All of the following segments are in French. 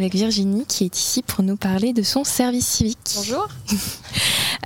avec Virginie qui est ici pour nous parler de son service civique. Bonjour.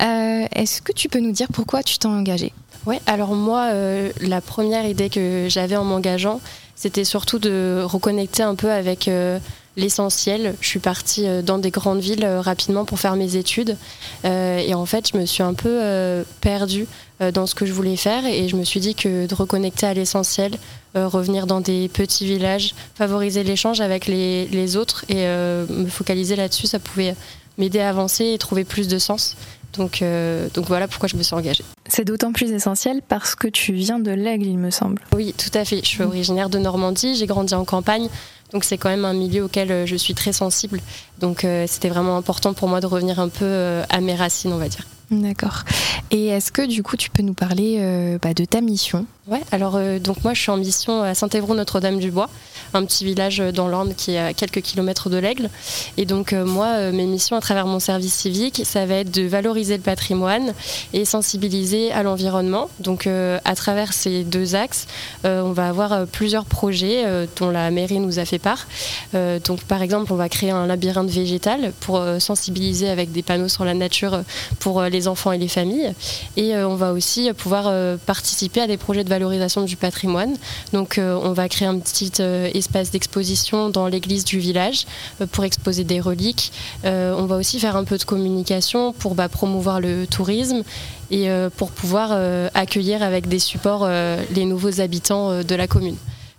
Euh, est-ce que tu peux nous dire pourquoi tu t'es engagée? Oui, alors moi, euh, la première idée que j'avais en m'engageant, c'était surtout de reconnecter un peu avec euh, l'essentiel. Je suis partie dans des grandes villes rapidement pour faire mes études. et en fait, je me suis un peu perdue dans ce que je voulais faire. Et je me suis dit que de reconnecter à l'essentiel, revenir dans des petits villages, favoriser l'échange avec les, les, autres et me focaliser là-dessus, ça pouvait m'aider à avancer et trouver plus de sens. Donc, euh, donc voilà pourquoi je me suis engagée. C'est d'autant plus essentiel parce que tu viens de l'Aigle, il me semble. Oui, tout à fait. Je suis originaire de Normandie, j'ai grandi en campagne, donc c'est quand même un milieu auquel euh, je suis très sensible. Donc euh, c'était vraiment important pour moi de revenir un peu à mes racines, on va dire. D'accord. Et est-ce que du coup tu peux nous parler bah, de ta mission? Ouais, alors donc moi je suis en mission à Saint-Évroult-Notre-Dame-du-Bois un petit village dans l'Orne qui est à quelques kilomètres de l'Aigle. Et donc euh, moi, euh, mes missions à travers mon service civique, ça va être de valoriser le patrimoine et sensibiliser à l'environnement. Donc euh, à travers ces deux axes, on va avoir plusieurs projets dont la mairie nous a fait part. donc par exemple, on va créer un labyrinthe végétal pour sensibiliser avec des panneaux sur la nature pour les enfants et les familles. Et on va aussi pouvoir participer à des projets de valorisation du patrimoine. Donc on va créer un petit espace d'exposition dans l'église du village euh, pour exposer des reliques. Euh, on va aussi faire un peu de communication pour bah, promouvoir le tourisme et euh, pour pouvoir accueillir avec des supports les nouveaux habitants de la commune.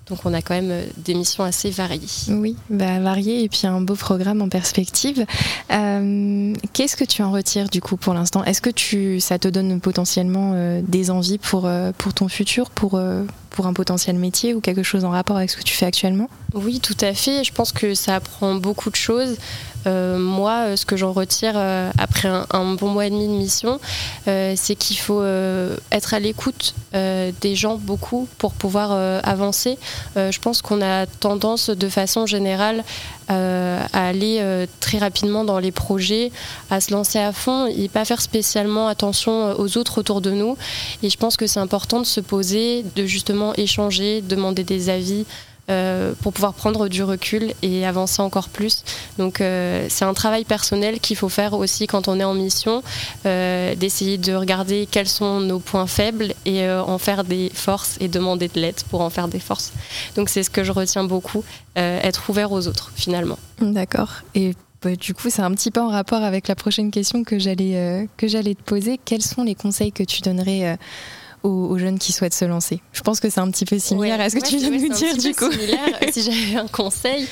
Donc on a quand même des missions assez variées. Oui, bah, variées et puis un beau programme en perspective. Qu'est-ce que tu en retires du coup pour l'instant? Est-ce que tu, ça te donne potentiellement des envies pour, pour ton futur, pour un potentiel métier ou quelque chose en rapport avec ce que tu fais actuellement Oui, tout à fait. Je pense que ça apprend beaucoup de choses. Euh, moi, euh, ce que j'en retire euh, après un, bon mois et demi de mission, c'est qu'il faut être à l'écoute des gens beaucoup pour pouvoir avancer. je pense qu'on a tendance de façon générale à aller très rapidement dans les projets, à se lancer à fond et pas faire spécialement attention aux autres autour de nous. Et je pense que c'est important de se poser, de justement échanger, demander des avis. Euh, pour pouvoir prendre du recul et avancer encore plus. Donc euh, c'est un travail personnel qu'il faut faire aussi quand on est en mission, euh, d'essayer de regarder quels sont nos points faibles et en faire des forces et demander de l'aide pour en faire des forces. Donc c'est ce que je retiens beaucoup, être ouvert aux autres finalement. D'accord. Et bah, du coup, c'est un petit peu en rapport avec la prochaine question que j'allais que j'allais te poser. Quels sont les conseils que tu donnerais aux, jeunes qui souhaitent se lancer Je pense que c'est un petit peu similaire à ce que tu viens de nous dire du coup. si j'avais un conseil,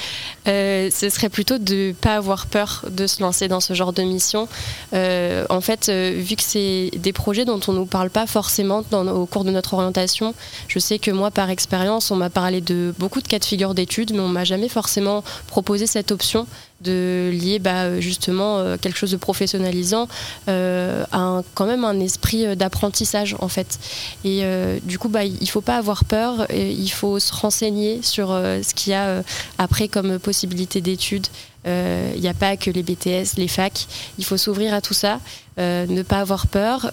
euh, ce serait plutôt de ne pas avoir peur de se lancer dans ce genre de mission. Euh, en fait, euh, vu que c'est des projets dont on ne nous parle pas forcément dans, au cours de notre orientation, je sais que moi, par expérience, on m'a parlé de beaucoup de cas de figure d'études, mais on m'a jamais forcément proposé cette option de lier bah, justement euh, quelque chose de professionnalisant euh, à quand même un esprit euh, d'apprentissage en fait. Et du coup, bah, il ne faut pas avoir peur, il faut se renseigner sur ce qu'il y a après comme possibilité d'études. Il n'y a pas que les BTS, les facs. Il faut s'ouvrir à tout ça, ne pas avoir peur,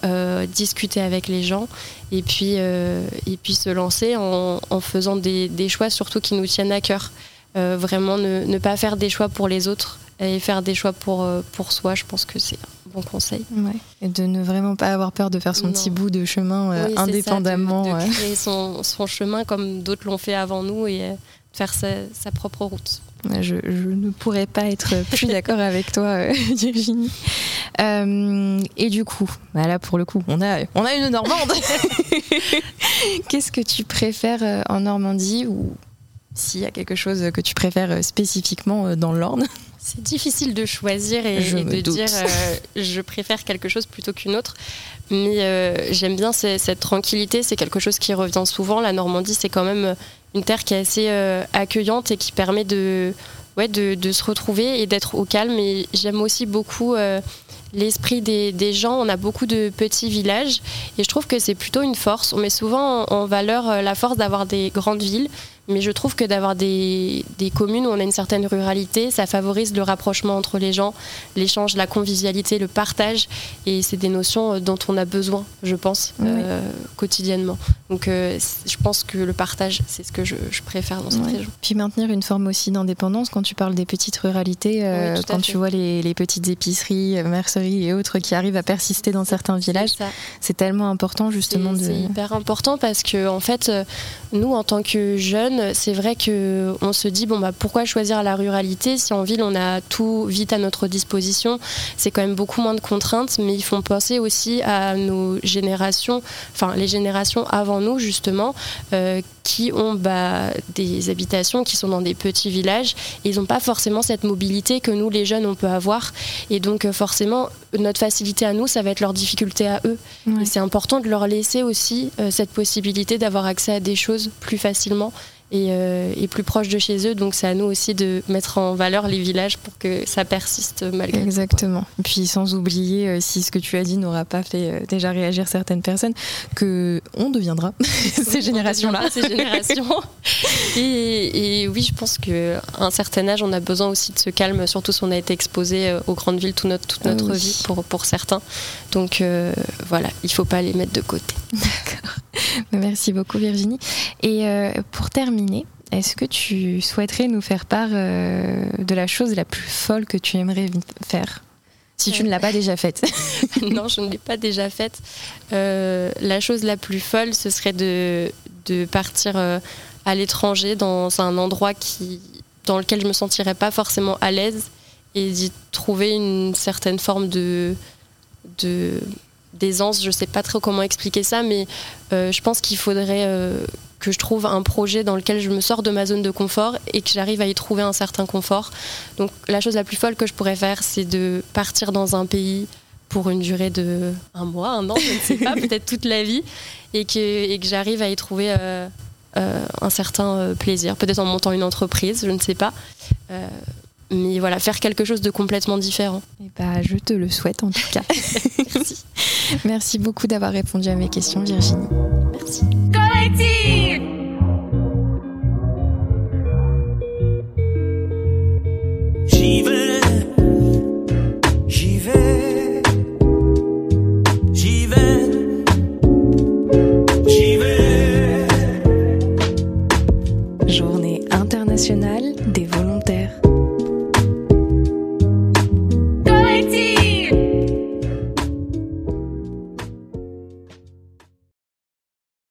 discuter avec les gens et puis, et puis se lancer en, faisant des, des, choix surtout qui nous tiennent à cœur. Euh, vraiment ne, pas faire des choix pour les autres et faire des choix pour, euh, pour soi, je pense que c'est un bon conseil. Et de ne vraiment pas avoir peur de faire son petit bout de chemin euh, indépendamment. de, créer son, son, chemin comme d'autres l'ont fait avant nous et faire sa, sa propre route. Je, je, ne pourrais pas être plus d'accord avec toi, Virginie. et du coup, bah là pour le coup, on a, on a une Normande. Qu'est-ce que tu préfères en Normandie ou s'il y a quelque chose que tu préfères euh, spécifiquement euh, dans l'Orne C'est difficile de choisir et, de dire euh, je préfère quelque chose plutôt qu'une autre. Mais j'aime bien cette tranquillité, c'est quelque chose qui revient souvent. La Normandie, c'est quand même une terre qui est assez accueillante et qui permet de, ouais, de, de se retrouver et d'être au calme. Et j'aime aussi beaucoup l'esprit des, gens. On a beaucoup de petits villages et je trouve que c'est plutôt une force. On met souvent en valeur la force d'avoir des grandes villes, mais je trouve que d'avoir des, communes où on a une certaine ruralité, ça favorise le rapprochement entre les gens, l'échange, la convivialité, le partage. Et c'est des notions euh, dont on a besoin, je pense, euh, quotidiennement. Donc euh, je pense que le partage, c'est ce que je, préfère dans cette région. Puis maintenir une forme aussi d'indépendance quand tu parles des petites ruralités, quand tu vois les, petites épiceries, merceries et autres qui arrivent à persister dans certains villages, c'est tellement important justement de... C'est hyper important parce que en fait, nous, en tant que jeunes, c'est vrai que on se dit bon bah pourquoi choisir la ruralité si en ville on a tout vite à notre disposition? C'est quand même beaucoup moins de contraintes, mais ils font penser aussi à nos générations, enfin les générations avant nous justement, euh, qui ont bah, des habitations qui sont dans des petits villages. Et ils n'ont pas forcément cette mobilité que nous les jeunes on peut avoir. Et donc euh, forcément notre facilité à nous, ça va être leur difficulté à eux. Et c'est important de leur laisser aussi euh, cette possibilité d'avoir accès à des choses plus facilement euh, et, plus proche de chez eux. Donc c'est à nous aussi de mettre en valeur les villages pour que ça persiste malgré Exactement. Et puis sans oublier, euh, si ce que tu as dit n'aura pas fait euh, déjà réagir certaines personnes, que on deviendra ces générations-là. Ces générations. et, oui, je pense qu'à un certain âge, on a besoin aussi de ce calme, surtout si on a été exposé aux grandes villes toute notre, toute notre vie pour, pour certains. Donc voilà, il ne faut pas les mettre de côté. Merci beaucoup Virginie. Et pour terminer, est-ce que tu souhaiterais nous faire part euh, de la chose la plus folle que tu aimerais faire? Si tu ne l'as pas déjà faite. non, je ne l'ai pas déjà faite. Euh, la chose la plus folle, ce serait de, de partir euh, à l'étranger dans un endroit qui, dans lequel je me sentirais pas forcément à l'aise et d'y trouver une certaine forme de, de d'aisance. Je sais pas trop comment expliquer ça, mais je pense qu'il faudrait que je trouve un projet dans lequel je me sors de ma zone de confort et que j'arrive à y trouver un certain confort. Donc la chose la plus folle que je pourrais faire, c'est de partir dans un pays pour une durée de un mois, un an, je ne sais pas, peut-être toute la vie, et que, et que j'arrive à y trouver euh, euh, un certain euh, plaisir, peut-être en montant une entreprise, je ne sais pas. Mais voilà, faire quelque chose de complètement différent. Et eh bah, je te le souhaite en tout cas. Merci. Merci beaucoup d'avoir répondu à mes questions, Virginie. Merci. She